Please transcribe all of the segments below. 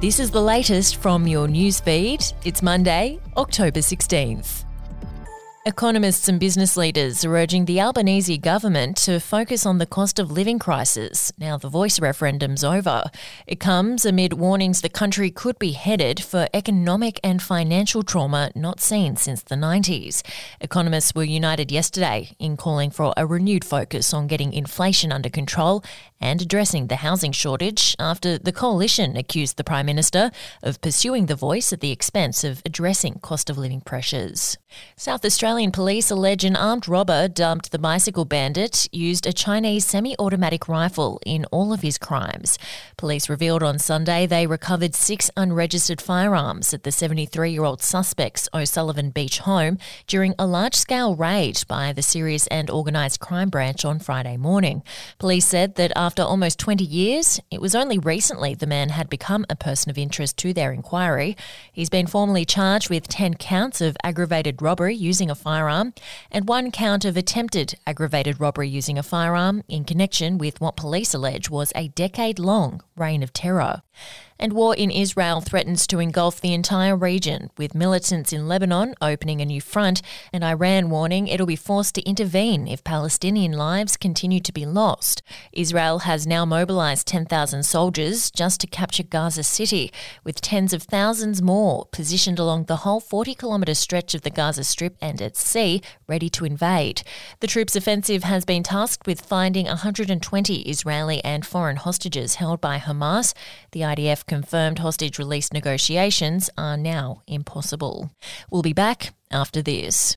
This is the latest from your newsfeed. It's Monday, October 16th. Economists and business leaders are urging the Albanese government to focus on the cost of living crisis now the voice referendum's over. It comes amid warnings the country could be headed for economic and financial trauma not seen since the 90s. Economists were united yesterday in calling for a renewed focus on getting inflation under control and addressing the housing shortage after the coalition accused the Prime Minister of pursuing the voice at the expense of addressing cost of living pressures. South Australian police allege an armed robber dumped the bicycle bandit used a Chinese semi automatic rifle in all of his crimes. Police revealed on Sunday they recovered six unregistered firearms at the 73 year old suspect's O'Sullivan Beach home during a large scale raid by the Serious and Organised Crime Branch on Friday morning. Police said that after almost 20 years, it was only recently the man had become a person of interest to their inquiry. He's been formally charged with 10 counts of aggravated robbery using a firearm and one count of attempted aggravated robbery using a firearm in connection with what police allege was a decade long reign of terror. And war in Israel threatens to engulf the entire region, with militants in Lebanon opening a new front and Iran warning it'll be forced to intervene if Palestinian lives continue to be lost. Israel has now mobilized 10,000 soldiers just to capture Gaza City, with tens of thousands more positioned along the whole 40 kilometre stretch of the Gaza Strip and at sea, ready to invade. The troops' offensive has been tasked with finding 120 Israeli and foreign hostages held by Hamas. The IDF confirmed hostage release negotiations are now impossible. We'll be back after this.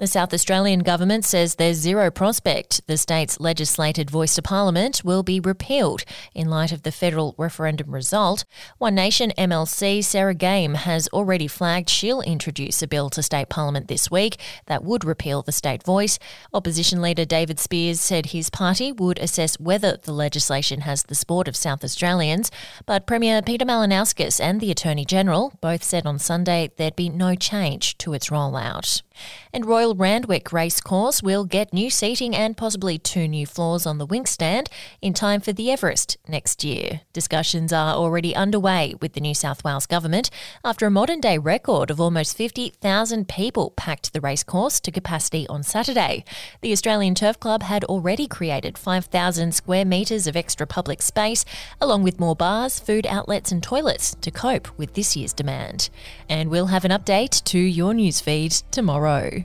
The South Australian government says there's zero prospect the state's legislated voice to parliament will be repealed in light of the federal referendum result. One Nation MLC Sarah Game has already flagged she'll introduce a bill to state parliament this week that would repeal the state voice. Opposition leader David Speirs said his party would assess whether the legislation has the support of South Australians, but Premier Peter Malinauskas and the Attorney General both said on Sunday there'd be no change to its rollout. And Royal Randwick Racecourse will get new seating and possibly two new floors on the Winx stand in time for the Everest next year. Discussions are already underway with the New South Wales government after a modern day record of almost 50,000 people packed the racecourse to capacity on Saturday. The Australian Turf Club had already created 5,000 square metres of extra public space, along with more bars, food outlets, and toilets to cope with this year's demand. And we'll have an update to your newsfeed tomorrow.